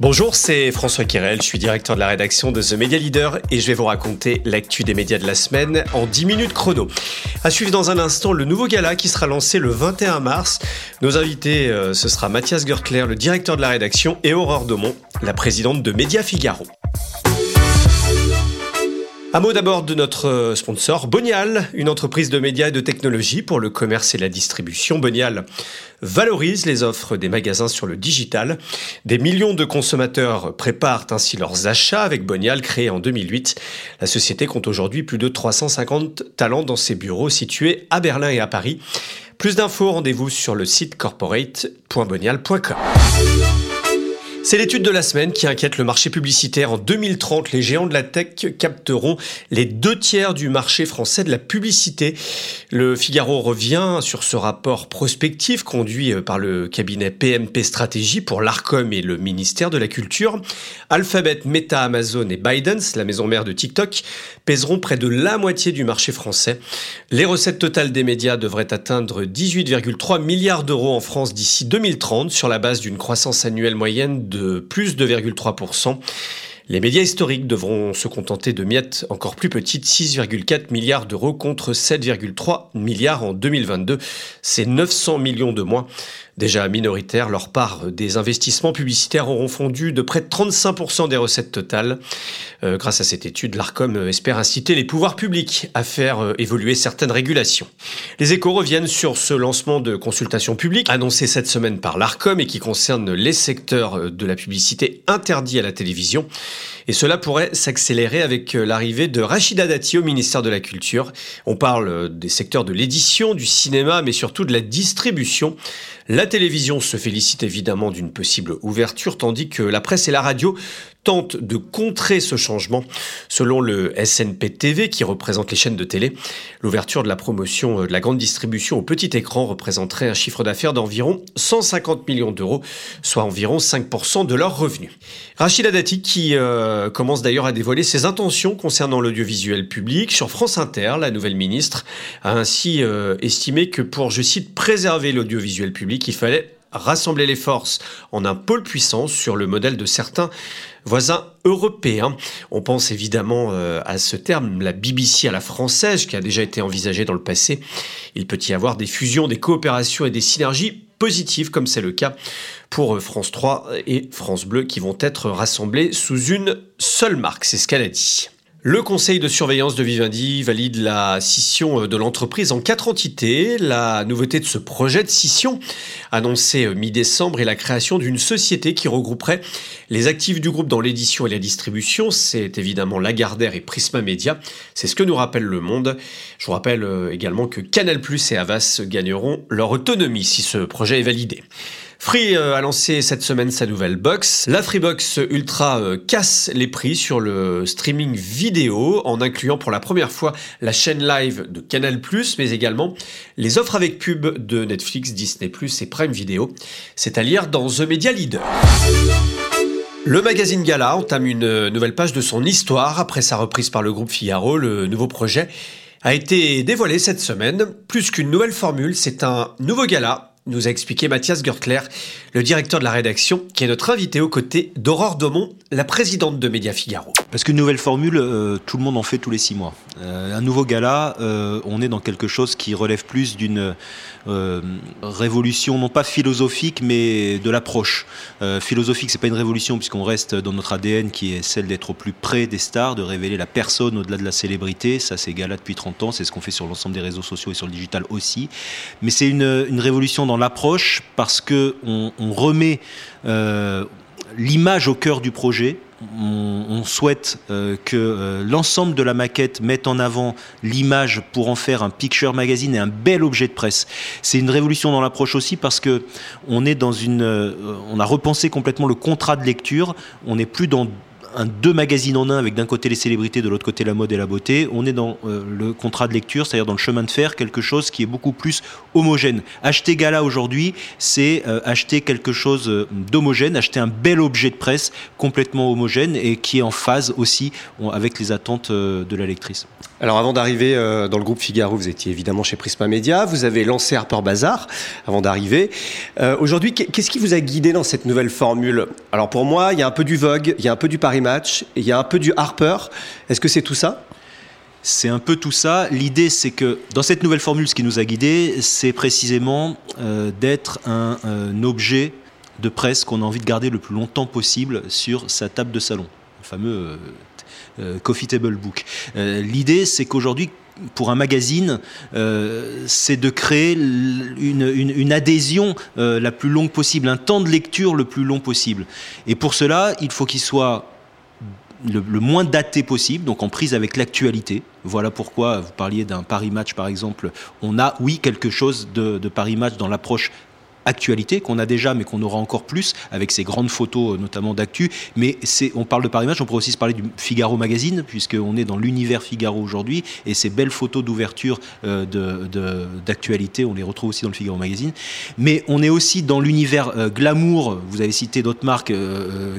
Bonjour, c'est François Kirel, je suis directeur de la rédaction de The Media Leader et je vais vous raconter l'actu des médias de la semaine en 10 minutes chrono. À suivre dans un instant le nouveau gala qui sera lancé le 21 mars. Nos invités, euh, ce sera Mathias Gertler, le directeur de la rédaction, et Aurore Domont, la présidente de Média Figaro. Un mot d'abord de notre euh, sponsor, Bonial, une entreprise de médias et de technologie pour le commerce et la distribution. Bonial valorise les offres des magasins sur le digital. Des millions de consommateurs préparent ainsi leurs achats avec Bonial, créé en 2008. La société compte aujourd'hui plus de 350 talents dans ses bureaux situés à Berlin et à Paris. Plus d'infos, rendez-vous sur le site corporate.bonial.com. C'est l'étude de la semaine qui inquiète le marché publicitaire. En 2030, les géants de la tech capteront les deux tiers du marché français de la publicité. Le Figaro revient sur ce rapport prospectif conduit par le cabinet PMP Stratégie pour l'ARCOM et le ministère de la Culture. Alphabet, Meta, Amazon et Biden, la maison mère de TikTok, pèseront près de la moitié du marché français. Les recettes totales des médias devraient atteindre 18,3 milliards d'euros en France d'ici 2030 sur la base d'une croissance annuelle moyenne de plus de 2,3%. Les médias historiques devront se contenter de miettes encore plus petites, 6,4 milliards d'euros contre 7,3 milliards en 2022. C'est 900 millions de moins. Déjà minoritaires, leur part des investissements publicitaires auront fondu de près de 35% des recettes totales. Euh, grâce à cette étude, l'ARCOM espère inciter les pouvoirs publics à faire euh, évoluer certaines régulations. Les échos reviennent sur ce lancement de consultation publique annoncé cette semaine par l'ARCOM et qui concerne les secteurs de la publicité interdits à la télévision. Et cela pourrait s'accélérer avec euh, l'arrivée de Rachida Dati au ministère de la Culture. On parle des secteurs de l'édition, du cinéma, mais surtout de la distribution. La télévision se félicite évidemment d'une possible ouverture, tandis que la presse et la radio tentent de contrer ce changement. Selon le SNP-TV, qui représente les chaînes de télé, l'ouverture de la promotion de la grande distribution au petit écran représenterait un chiffre d'affaires d'environ 150 millions d'euros, soit environ 5% de leurs revenus. Rachida Dati, qui euh, commence d'ailleurs à dévoiler ses intentions concernant l'audiovisuel public, sur France Inter, la nouvelle ministre a ainsi euh, estimé que pour, je cite, préserver l'audiovisuel public, qu'il fallait rassembler les forces en un pôle puissant sur le modèle de certains voisins européens. On pense évidemment euh, à ce terme, la BBC à la française, qui a déjà été envisagé dans le passé. Il peut y avoir des fusions, des coopérations et des synergies positives, comme c'est le cas pour euh, France 3 et France Bleu, qui vont être rassemblés sous une seule marque. C'est ce qu'elle a dit. Le conseil de surveillance de Vivendi valide la scission de l'entreprise en quatre entités. La nouveauté de ce projet de scission, annoncé mi-décembre, est la création d'une société qui regrouperait les actifs du groupe dans l'édition et la distribution. C'est évidemment Lagardère et Prisma Media. C'est ce que nous rappelle le monde. Je vous rappelle euh, également que Canal+, et Havas gagneront leur autonomie si ce projet est validé. Free euh, a lancé cette semaine sa nouvelle box. La Freebox Ultra euh, casse les prix sur le streaming vidéo en incluant pour la première fois la chaîne live de Canal+, mais également les offres avec pub de Netflix, Disney+, et Prime Video. C'est à lire dans The Media Leader. Le magazine Gala entame une nouvelle page de son histoire après sa reprise par le groupe Figaro. Le nouveau projet a été dévoilé cette semaine. Plus qu'une nouvelle formule, c'est un nouveau gala nous a expliqué Mathias Gertler, le directeur de la rédaction, qui est notre invité aux côtés d'Aurore Domont, la présidente de Média Figaro. Parce qu'une nouvelle formule, euh, tout le monde en fait tous les six mois. Euh, un nouveau gala, euh, on est dans quelque chose qui relève plus d'une révolution, non pas philosophique, mais de l'approche. philosophique, c'est pas une révolution puisqu'on reste dans notre ADN qui est celle d'être au plus près des stars, de révéler la personne au-delà de la célébrité. Ça, c'est gala depuis 30 ans, c'est ce qu'on fait sur l'ensemble des réseaux sociaux et sur le digital aussi. Mais c'est une, une révolution dans l'approche parce que on, remet euh, l'image au cœur du projet. On, souhaite euh, que euh, l'ensemble de la maquette mette en avant l'image pour en faire un picture magazine et un bel objet de presse. C'est une révolution dans l'approche aussi parce que on est dans une, on a repensé complètement le contrat de lecture. On n'est plus dans un deux magazines en un avec d'un côté les célébrités, de l'autre côté la mode et la beauté. On est dans euh, le contrat de lecture, c'est-à-dire dans le chemin de fer, quelque chose qui est beaucoup plus homogène. Acheter Gala aujourd'hui, c'est euh, acheter quelque chose euh, d'homogène, acheter un bel objet de presse complètement homogène et qui est en phase aussi avec les attentes de la lectrice. Alors avant d'arriver dans le groupe Figaro, vous étiez évidemment chez Prisma Media, vous avez lancé Harper Bazaar avant d'arriver. Aujourd'hui, qu'est-ce qui vous a guidé dans cette nouvelle formule? Alors pour moi, il y a un peu du Vogue, il y a un peu du Paris Il y a un peu du Harper. Est-ce que c'est tout ça? C'est un peu tout ça. L'idée, c'est que dans cette nouvelle formule, ce qui nous a guidés, c'est précisément euh, d'être un, objet de presse qu'on a envie de garder le plus longtemps possible sur sa table de salon, le fameux euh, euh, coffee table book. L'idée, c'est qu'aujourd'hui, pour un magazine, c'est de créer une, adhésion la plus longue possible, un temps de lecture le plus long possible. Et pour cela, il faut qu'il soit le, moins daté possible, donc en prise avec l'actualité. Voilà pourquoi vous parliez d'un Paris Match par exemple. On a, oui, quelque chose de, de Paris Match dans l'approche actualité qu'on a déjà, mais qu'on aura encore plus avec ces grandes photos, euh, notamment d'actu. Mais on parle de Paris Match, on pourrait aussi se parler du Figaro Magazine, puisqu'on est dans l'univers Figaro aujourd'hui, et ces belles photos d'ouverture euh, d'actualité, on les retrouve aussi dans le Figaro Magazine. Mais on est aussi dans l'univers euh, glamour, vous avez cité d'autres marques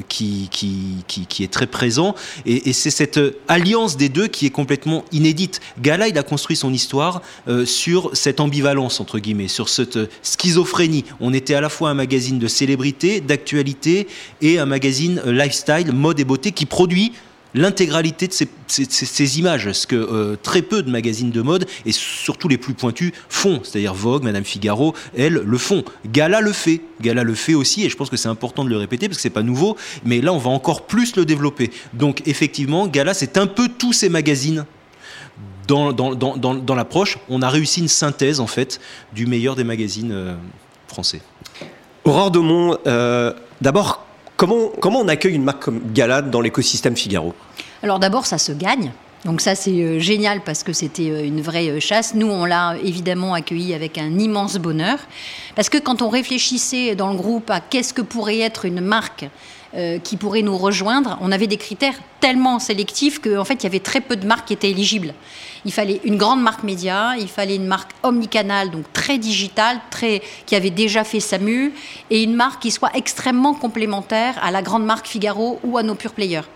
qui, qui, qui, est très présent, et, c'est cette alliance des deux qui est complètement inédite. Gala, a construit son histoire sur cette ambivalence, entre guillemets, sur cette schizophrénie on était à la fois un magazine de célébrité, d'actualité et un magazine euh, lifestyle, mode et beauté qui produit l'intégralité de ces, images, ce que euh, très peu de magazines de mode, et surtout les plus pointus, font. C'est-à-dire Vogue, Madame Figaro, elles le font. Gala le fait. Gala le fait aussi, et je pense que c'est important de le répéter, parce que c'est pas nouveau, mais là on va encore plus le développer. Donc effectivement, Gala, c'est un peu tous ces magazines dans, l'approche. On a réussi une synthèse, en fait, du meilleur des magazines. Euh, français. Aurore Daumont, euh, d'abord, comment, comment on accueille une marque comme Galade dans l'écosystème Figaro? Alors d'abord, ça se gagne. Donc ça c'est euh, génial parce que c'était euh, une vraie chasse. Nous on l'a évidemment accueilli avec un immense bonheur parce que quand on réfléchissait dans le groupe à qu'est-ce que pourrait être une marque qui pourrait nous rejoindre, on avait des critères tellement sélectifs qu'en fait il y avait très peu de marques qui étaient éligibles. Il fallait une grande marque média, il fallait une marque omnicanale, donc très digitale, très, qui avait déjà fait SAMU, et une marque qui soit extrêmement complémentaire à la grande marque Figaro ou à nos pure players.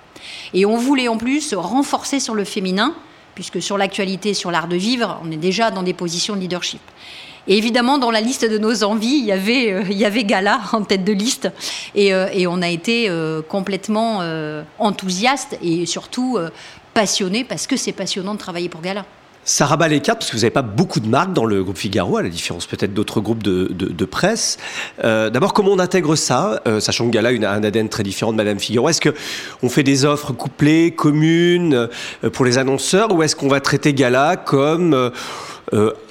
Et on voulait en plus renforcer sur le féminin, puisque sur l'actualité, sur l'art de vivre, on est déjà dans des positions de leadership. Et évidemment, dans la liste de nos envies, il y avait, euh, Gala en tête de liste. Et, euh, on a été euh, complètement enthousiaste et surtout passionné parce que c'est passionnant de travailler pour Gala. Ça rabat les cartes parce que vous n'avez pas beaucoup de marques dans le groupe Figaro, à la différence peut-être d'autres groupes de, presse. Euh, d'abord, comment on intègre ça, euh, sachant que Gala a un ADN très différent de Madame Figaro? Est-ce qu'on fait des offres couplées, communes euh, pour les annonceurs ou est-ce qu'on va traiter Gala comme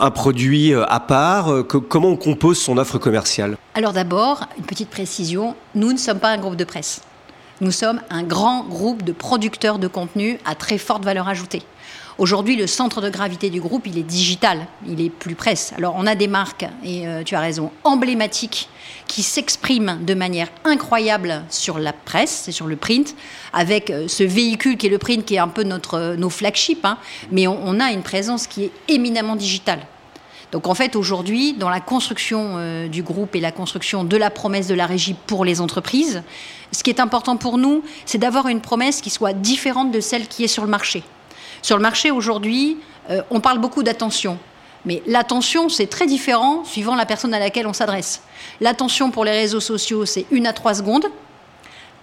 un produit à part? Comment on compose son offre commerciale? Alors d'abord, une petite précision, nous ne sommes pas un groupe de presse. Nous sommes un grand groupe de producteurs de contenu à très forte valeur ajoutée. Aujourd'hui, le centre de gravité du groupe, il est digital, il est plus presse. Alors, on a des marques, et euh, tu as raison, emblématiques, qui s'expriment de manière incroyable sur la presse et sur le print, avec euh, ce véhicule qui est le print, qui est un peu notre, euh, nos flagships, hein. mais on, a une présence qui est éminemment digitale. Donc en fait, aujourd'hui, dans la construction du groupe et la construction de la promesse de la régie pour les entreprises, ce qui est important pour nous, c'est d'avoir une promesse qui soit différente de celle qui est sur le marché. Sur le marché aujourd'hui, euh, on parle beaucoup d'attention. Mais l'attention, c'est très différent suivant la personne à laquelle on s'adresse. L'attention pour les réseaux sociaux, c'est une à trois secondes.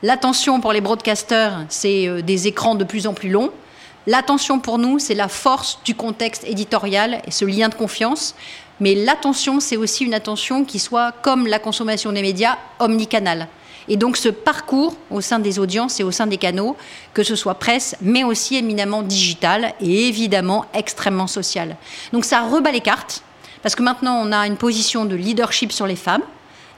L'attention pour les broadcasters, c'est euh, des écrans de plus en plus longs. L'attention pour nous, c'est la force du contexte éditorial et ce lien de confiance. Mais l'attention, c'est aussi une attention qui soit, comme la consommation des médias, omnicanale. Et donc ce parcours au sein des audiences et au sein des canaux, que ce soit presse, mais aussi éminemment digital et évidemment extrêmement social. Donc ça rebat les cartes, parce que maintenant on a une position de leadership sur les femmes.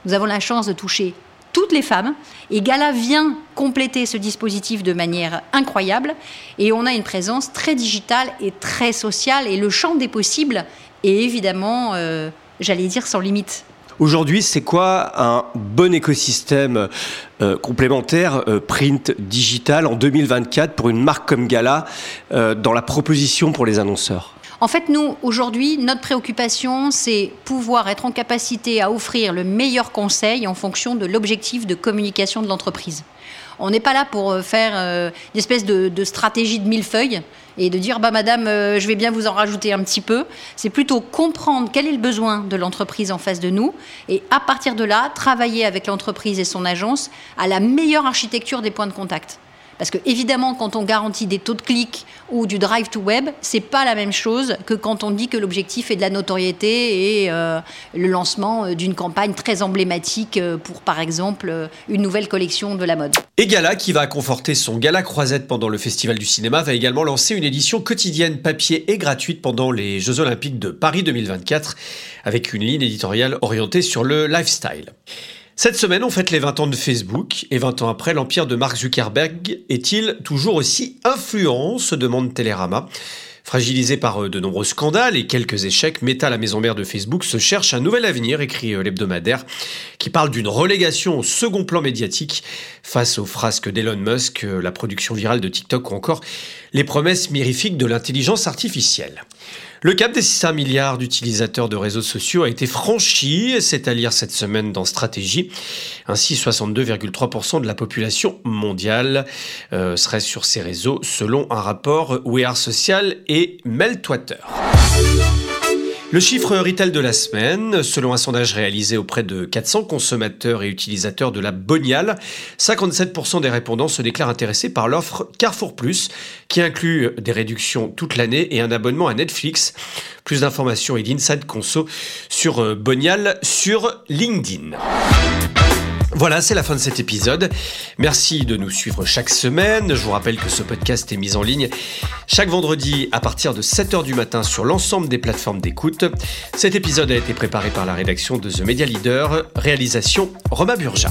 Nous avons la chance de toucher toutes les femmes. Et Gala vient compléter ce dispositif de manière incroyable. Et on a une présence très digitale et très sociale. Et le champ des possibles est évidemment, euh, j'allais dire, sans limite. Aujourd'hui, c'est quoi un bon écosystème euh, complémentaire euh, print digital en 2024 pour une marque comme Gala euh, dans la proposition pour les annonceurs? En fait, nous, aujourd'hui, notre préoccupation, c'est pouvoir être en capacité à offrir le meilleur conseil en fonction de l'objectif de communication de l'entreprise. On n'est pas là pour faire une espèce de, de stratégie de millefeuille et de dire bah madame euh, je vais bien vous en rajouter un petit peu. C'est plutôt comprendre quel est le besoin de l'entreprise en face de nous et à partir de là travailler avec l'entreprise et son agence à la meilleure architecture des points de contact parce que évidemment, quand on garantit des taux de clic ou du drive to web, c'est pas la même chose que quand on dit que l'objectif est de la notoriété et euh, le lancement euh, d'une campagne très emblématique euh, pour, par exemple, une nouvelle collection de la mode. Et Gala, qui va conforter son Gala Croisette pendant le Festival du cinéma, va également lancer une édition quotidienne papier et gratuite pendant les Jeux Olympiques de Paris 2024, avec une ligne éditoriale orientée sur le lifestyle. Cette semaine, on fête les 20 ans de Facebook, et 20 ans après, l'empire de Mark Zuckerberg est-il toujours aussi influent se demande Télérama. Fragilisé par euh, de nombreux scandales et quelques échecs, Meta, la maison mère de Facebook, se cherche un nouvel avenir, écrit euh, l'hebdomadaire, qui parle d'une relégation au second plan médiatique face aux frasques d'Elon Musk, euh, la production virale de TikTok ou encore les promesses mirifiques de l'intelligence artificielle. Le cap des 600 milliards d'utilisateurs de réseaux sociaux a été franchi, c'est à lire cette semaine dans Stratégie. Ainsi, 62,3% de la population mondiale euh, serait sur ces réseaux, selon un rapport We Are Social et Meltwater. Le chiffre retail de la semaine, selon un sondage réalisé auprès de 400 consommateurs et utilisateurs de la Bonial, 57% des répondants se déclarent intéressés par l'offre Carrefour Plus, qui inclut des réductions toute l'année et un abonnement à Netflix. Plus d'informations et d'inside conso sur euh, Bonial sur LinkedIn. Voilà, c'est la fin de cet épisode. Merci de nous suivre chaque semaine. Je vous rappelle que ce podcast est mis en ligne chaque vendredi à partir de 7h du matin sur l'ensemble des plateformes d'écoute. Cet épisode a été préparé par la rédaction de The Media Leader, réalisation Romain Burja.